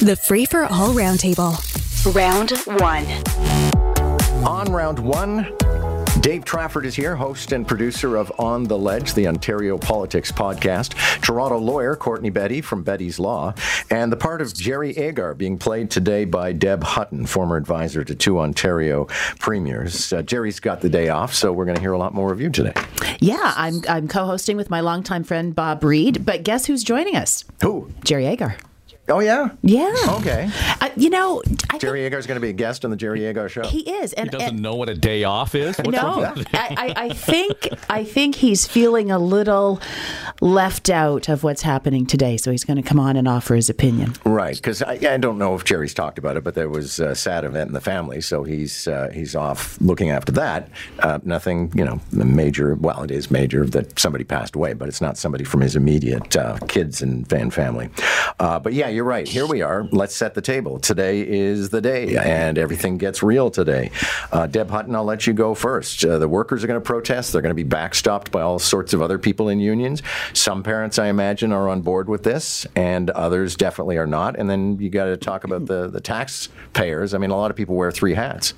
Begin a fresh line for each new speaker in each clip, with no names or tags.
The Free for All Roundtable.
Round one.
On round one, Dave Trafford is here, host and producer of On the Ledge, the Ontario Politics podcast. Toronto lawyer Courtney Betty from Betty's Law, and the part of Jerry Agar being played today by Deb Hutton, former advisor to two Ontario premiers. Uh, Jerry's got the day off, so we're going to hear a lot more of you today.
Yeah, I'm I'm co-hosting with my longtime friend Bob Reed, but guess who's joining us?
Who?
Jerry Agar.
Oh yeah.
Yeah.
Okay.
Uh, you know, I
Jerry
think
Agar's going to be a guest on the Jerry Agar show.
he is, and,
He doesn't
and-
know what a day off is. What's
no, I, I, I think I think he's feeling a little left out of what's happening today, so he's going to come on and offer his opinion.
Right, because I, I don't know if Jerry's talked about it, but there was a sad event in the family, so he's uh, he's off looking after that. Uh, nothing, you know, major. Well, it is major that somebody passed away, but it's not somebody from his immediate uh, kids and fan family. Uh, but yeah, you're right. Here we are. Let's set the table. Today is the day, and everything gets real today. Uh, Deb Hutton, I'll let you go first. Uh, the workers are going to protest. They're going to be backstopped by all sorts of other people in unions. Some parents, I imagine, are on board with this, and others definitely are not. And then you got to talk about the the taxpayers. I mean, a lot of people wear three hats.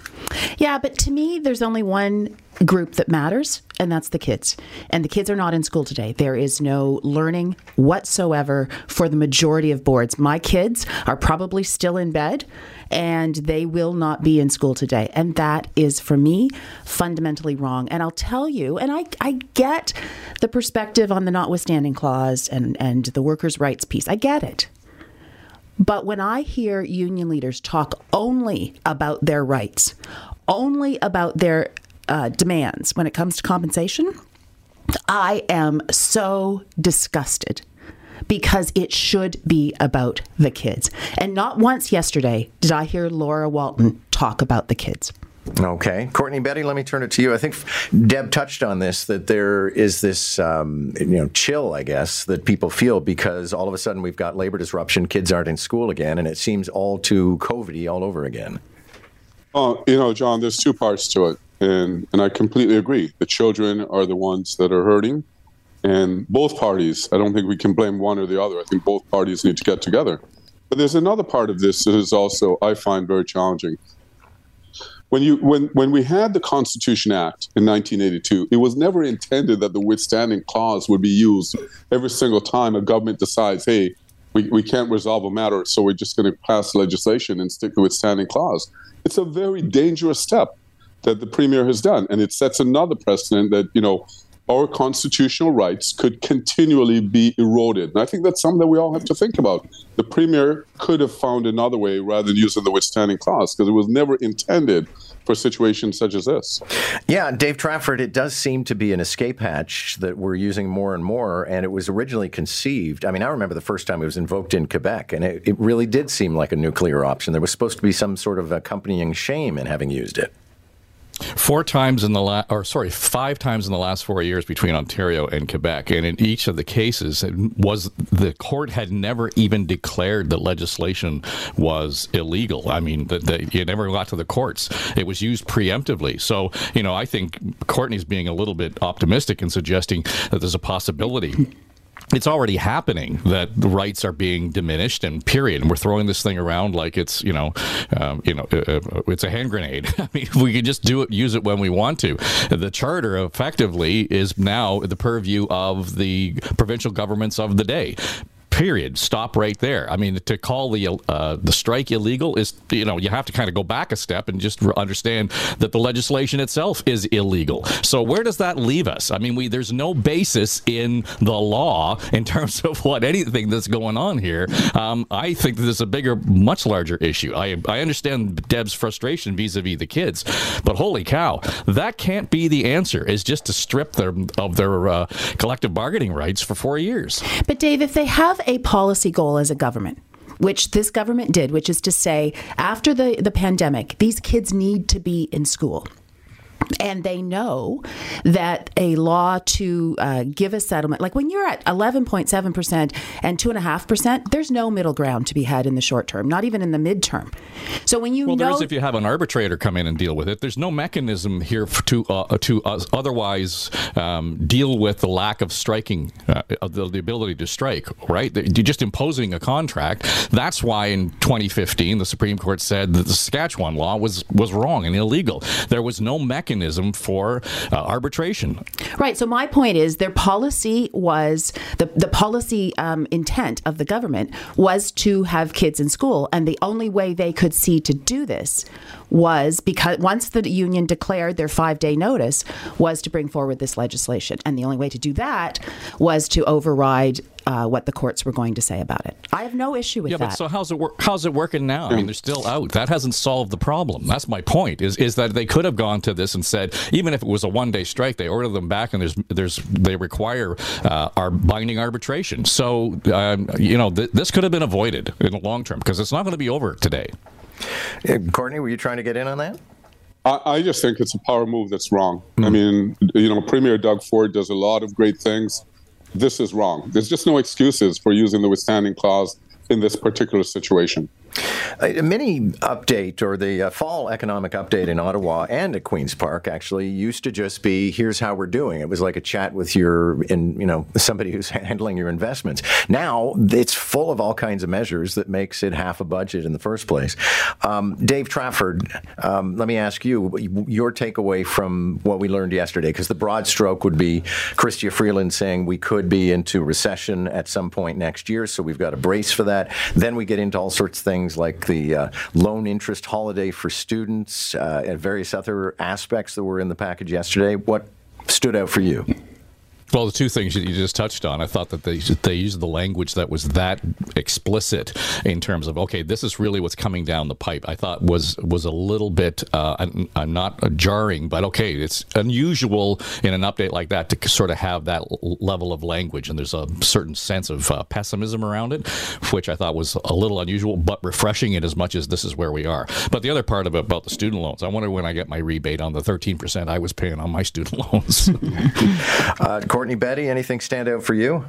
Yeah, but to me, there's only one group that matters, and that's the kids. And the kids are not in school today. There is no learning whatsoever for the majority of boards. My kids are probably still in bed, and they will not be in school today. And that is, for me, fundamentally wrong. And I'll tell you, and I, I get the perspective on the notwithstanding clause and, and the workers' rights piece. I get it. But when I hear union leaders talk only about their rights, only about their uh, demands when it comes to compensation, I am so disgusted because it should be about the kids. And not once yesterday did I hear Laura Walton talk about the kids.
Okay, Courtney Betty, let me turn it to you. I think Deb touched on this that there is this um, you know chill, I guess, that people feel because all of a sudden we've got labor disruption, kids aren't in school again, and it seems all too COVIDy all over again.
Oh, you know, John, there's two parts to it. And and I completely agree. The children are the ones that are hurting. And both parties, I don't think we can blame one or the other. I think both parties need to get together. But there's another part of this that is also I find very challenging. When you when when we had the Constitution Act in 1982, it was never intended that the withstanding clause would be used every single time a government decides, hey, we, we can't resolve a matter, so we're just going to pass legislation and stick the withstanding clause. It's a very dangerous step that the premier has done, and it sets another precedent that you know our constitutional rights could continually be eroded. And I think that's something that we all have to think about. The premier could have found another way rather than using the withstanding clause because it was never intended for situations such as this.
Yeah, Dave Trafford, it does seem to be an escape hatch that we're using more and more, and it was originally conceived. I mean, I remember the first time it was invoked in Quebec, and it, it really did seem like a nuclear option. There was supposed to be some sort of accompanying shame in having used it.
Four times in the last, or sorry, five times in the last four years between Ontario and Quebec, and in each of the cases, it was the court had never even declared that legislation was illegal. I mean, that it never got to the courts. It was used preemptively. So, you know, I think Courtney's being a little bit optimistic in suggesting that there's a possibility it's already happening that the rights are being diminished and period. And we're throwing this thing around like it's you know um, you know uh, uh, it's a hand grenade. I mean we can just do it use it when we want to. The charter effectively is now the purview of the provincial governments of the day period. Stop right there. I mean, to call the uh, the strike illegal is you know you have to kind of go back a step and just understand that the legislation itself is illegal. So where does that leave us? I mean, we there's no basis in the law in terms of what anything that's going on here. Um, I think that there's a bigger, much larger issue. I I understand Deb's frustration vis-a-vis the kids, but holy cow, that can't be the answer. Is just to strip them of their uh, collective bargaining rights for four years.
But Dave, if they have a policy goal as a government, which this government did, which is to say, after the, the pandemic, these kids need to be in school. And they know that a law to uh, give a settlement, like when you're at 11.7% and 2.5%, there's no middle ground to be had in the short term, not even in the midterm. So when you
well,
know.
there is if you have an arbitrator come in and deal with it. There's no mechanism here to uh, to uh, otherwise um, deal with the lack of striking, uh, the, the, ability to strike, right? You're just imposing a contract. That's why in 2015 the Supreme Court said that the Saskatchewan law was, was wrong and illegal. There was no mechanism for uh, arbitration.
Right. So my point is their policy was the the policy um, intent of the government was to have kids in school, and the only way they could see to do this was because once the union declared their five day notice was to bring forward this legislation, and the only way to do that was to override uh, what the courts were going to say about it. I have no issue with
yeah,
that.
Yeah, but so how's it work? How's it working now? I mean, they're still out. That hasn't solved the problem. That's my point. Is is that they could have gone to this and said, even if it was a one day strike, they order them back, and there's there's they require uh, our binding arbitration. So um, you know th- this could have been avoided in the long term because it's not going to be over today.
Uh, Courtney, were you trying to get in on that?
I, I just think it's a power move that's wrong. Mm. I mean, you know, Premier Doug Ford does a lot of great things this is wrong. There's just no excuses for using the withstanding clause in this particular situation.
A mini update or the uh, fall economic update in Ottawa and at Queen's Park actually used to just be here's how we're doing. It was like a chat with your in you know somebody who's handling your investments. Now it's full of all kinds of measures that makes it half a budget in the first place. Um, Dave Trafford, um, let me ask you your takeaway from what we learned yesterday because the broad stroke would be Chrystia Freeland saying we could be into recession at some point next year, so we've got to brace for that. Then we get into all sorts of things things like the uh, loan interest holiday for students uh, and various other aspects that were in the package yesterday. What stood out for you?
Well, the two things you just touched on, I thought that they they used the language that was that explicit in terms of okay, this is really what's coming down the pipe. I thought was was a little bit uh, not jarring, but okay, it's unusual in an update like that to sort of have that level of language, and there's a certain sense of uh, pessimism around it, which I thought was a little unusual, but refreshing in as much as this is where we are. But the other part of it about the student loans, I wonder when I get my rebate on the 13% I was paying on my student loans.
uh, Courtney Betty, anything stand out for you?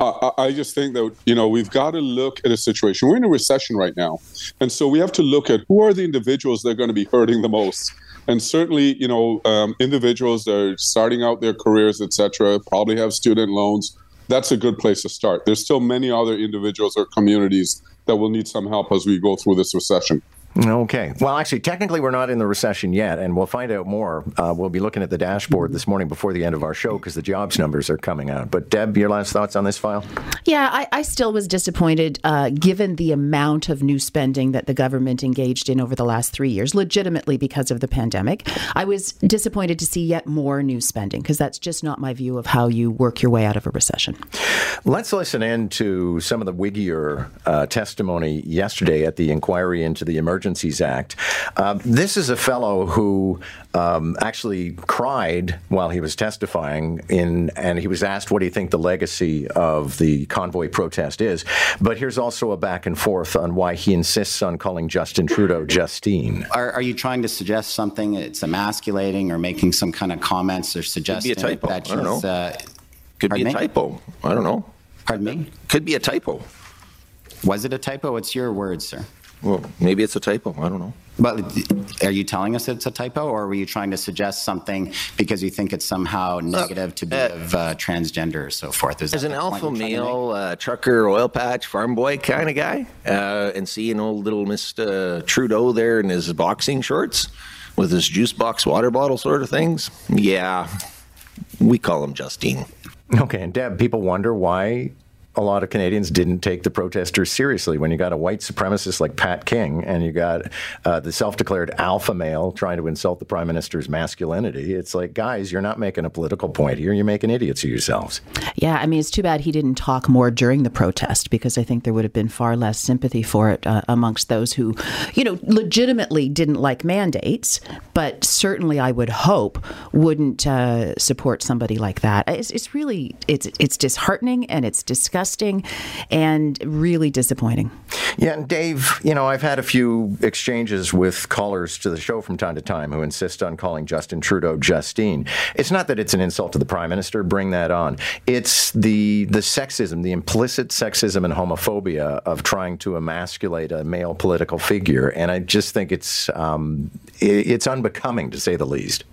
Uh, I just think that you know we've got to look at a situation. We're in a recession right now, and so we have to look at who are the individuals that are going to be hurting the most. And certainly, you know, um, individuals that are starting out their careers, etc., probably have student loans. That's a good place to start. There's still many other individuals or communities that will need some help as we go through this recession.
Okay. Well, actually, technically, we're not in the recession yet, and we'll find out more. Uh, we'll be looking at the dashboard this morning before the end of our show because the jobs numbers are coming out. But, Deb, your last thoughts on this file?
Yeah, I, I still was disappointed uh, given the amount of new spending that the government engaged in over the last three years, legitimately because of the pandemic. I was disappointed to see yet more new spending because that's just not my view of how you work your way out of a recession.
Let's listen in to some of the wiggier uh, testimony yesterday at the inquiry into the emergency Emergencies Act. Uh, this is a fellow who um, actually cried while he was testifying in, and he was asked, "What do you think the legacy of the convoy protest is?" But here's also a back and forth on why he insists on calling Justin Trudeau Justine.
Are, are you trying to suggest something? It's emasculating or making some kind of comments or suggesting
Could be a typo.
that
I don't know. Uh, Could be a
me?
typo. I don't know.
Pardon me?
Could be a typo.
Was it a typo? It's your word, sir.
Well, maybe it's a typo. I don't know.
But are you telling us it's a typo, or were you trying to suggest something because you think it's somehow negative to be uh, of uh, transgender or so forth?
Is as an alpha male uh, trucker, oil patch, farm boy kind of guy, uh, and seeing old little Mr. Trudeau there in his boxing shorts with his juice box water bottle sort of things, yeah, we call him Justine.
Okay, and Deb, people wonder why a lot of Canadians didn't take the protesters seriously. When you got a white supremacist like Pat King and you got uh, the self declared alpha male trying to insult the prime minister's masculinity, it's like, guys, you're not making a political point here. You're making idiots of yourselves.
Yeah, I mean, it's too bad he didn't talk more during the protest because I think there would have been far less sympathy for it uh, amongst those who, you know, legitimately didn't like mandates, but certainly I would hope wouldn't uh, support somebody like that. It's, it's really it's it's disheartening and it's disgusting disgusting and really disappointing.
Yeah, and Dave, you know, I've had a few exchanges with callers to the show from time to time who insist on calling Justin Trudeau Justine. It's not that it's an insult to the Prime Minister, bring that on. It's the the sexism, the implicit sexism and homophobia of trying to emasculate a male political figure. And I just think it's um, it's unbecoming to say the least.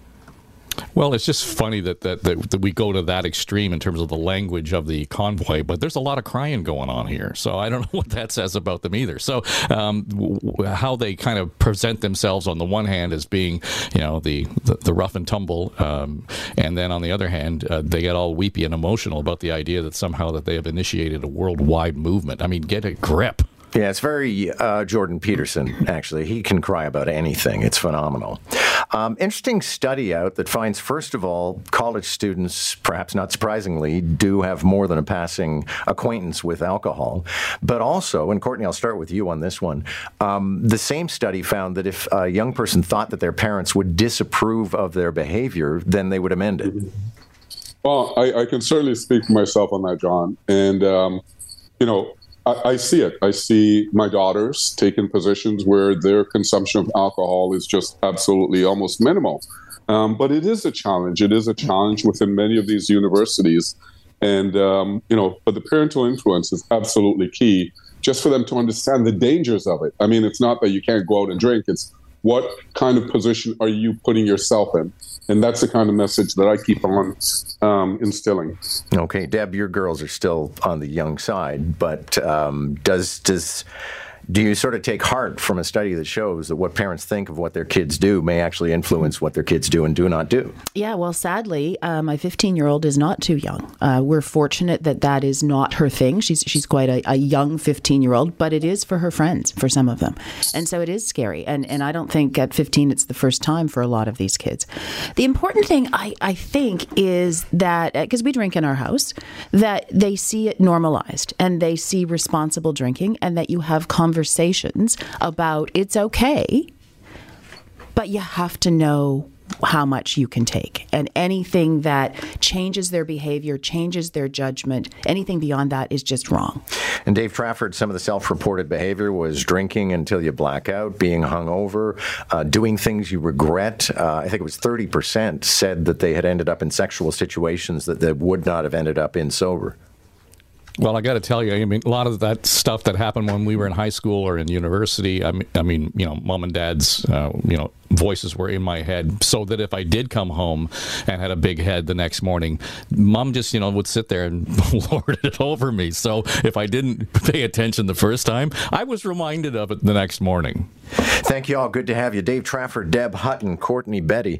Well, it's just funny that, that, that, that, we go to that extreme in terms of the language of the convoy, but there's a lot of crying going on here. So I don't know what that says about them either. So um, w- how they kind of present themselves on the one hand as being, you know, the, the, the rough and tumble, um, and then on the other hand, uh, they get all weepy and emotional about the idea that somehow that they have initiated a worldwide movement. I mean, get a grip.
Yeah, it's very uh, Jordan Peterson, actually. He can cry about anything. It's phenomenal. Um, interesting study out that finds, first of all, college students, perhaps not surprisingly, do have more than a passing acquaintance with alcohol. But also, and Courtney, I'll start with you on this one. Um, the same study found that if a young person thought that their parents would disapprove of their behavior, then they would amend it.
Well, I, I can certainly speak for myself on that, John. And, um, you know, I, I, see it. I see my daughters taking positions where their consumption of alcohol is just absolutely almost minimal. Um, but it is a challenge. It is a challenge within many of these universities. And, um, you know, but the parental influence is absolutely key just for them to understand the dangers of it. I mean, it's not that you can't go out and drink, it's what kind of position are you putting yourself in? And that's the kind of message that I keep on um, instilling.
Okay, Deb, your girls are still on the young side, but um, does does do you sort of take heart from a study that shows that what parents think of what their kids do may actually influence what their kids do and do not do?
Yeah, well, sadly, uh, my 15 year old is not too young. Uh, we're fortunate that that is not her thing. She's she's quite a, a young 15 year old, but it is for her friends, for some of them, and so it is scary. And and I don't think at 15 it's the first time for a lot of these kids. The important thing I I think is that because uh, we drink in our house, that they see it normalized and they see responsible drinking, and that you have conversations conversations about it's okay, but you have to know how much you can take. And anything that changes their behavior, changes their judgment, anything beyond that is just wrong.
And Dave Trafford, some of the self reported behavior was drinking until you black out, being hungover, uh, doing things you regret. Uh, I think it was 30% said that they had ended up in sexual situations that they would not have ended up in sober.
Well, I got to tell you, I mean, a lot of that stuff that happened when we were in high school or in university. I mean, I mean you know, mom and dad's, uh, you know, voices were in my head, so that if I did come home and had a big head the next morning, mom just, you know, would sit there and lord it over me. So if I didn't pay attention the first time, I was reminded of it the next morning.
Thank you all. Good to have you, Dave Trafford, Deb Hutton, Courtney Betty.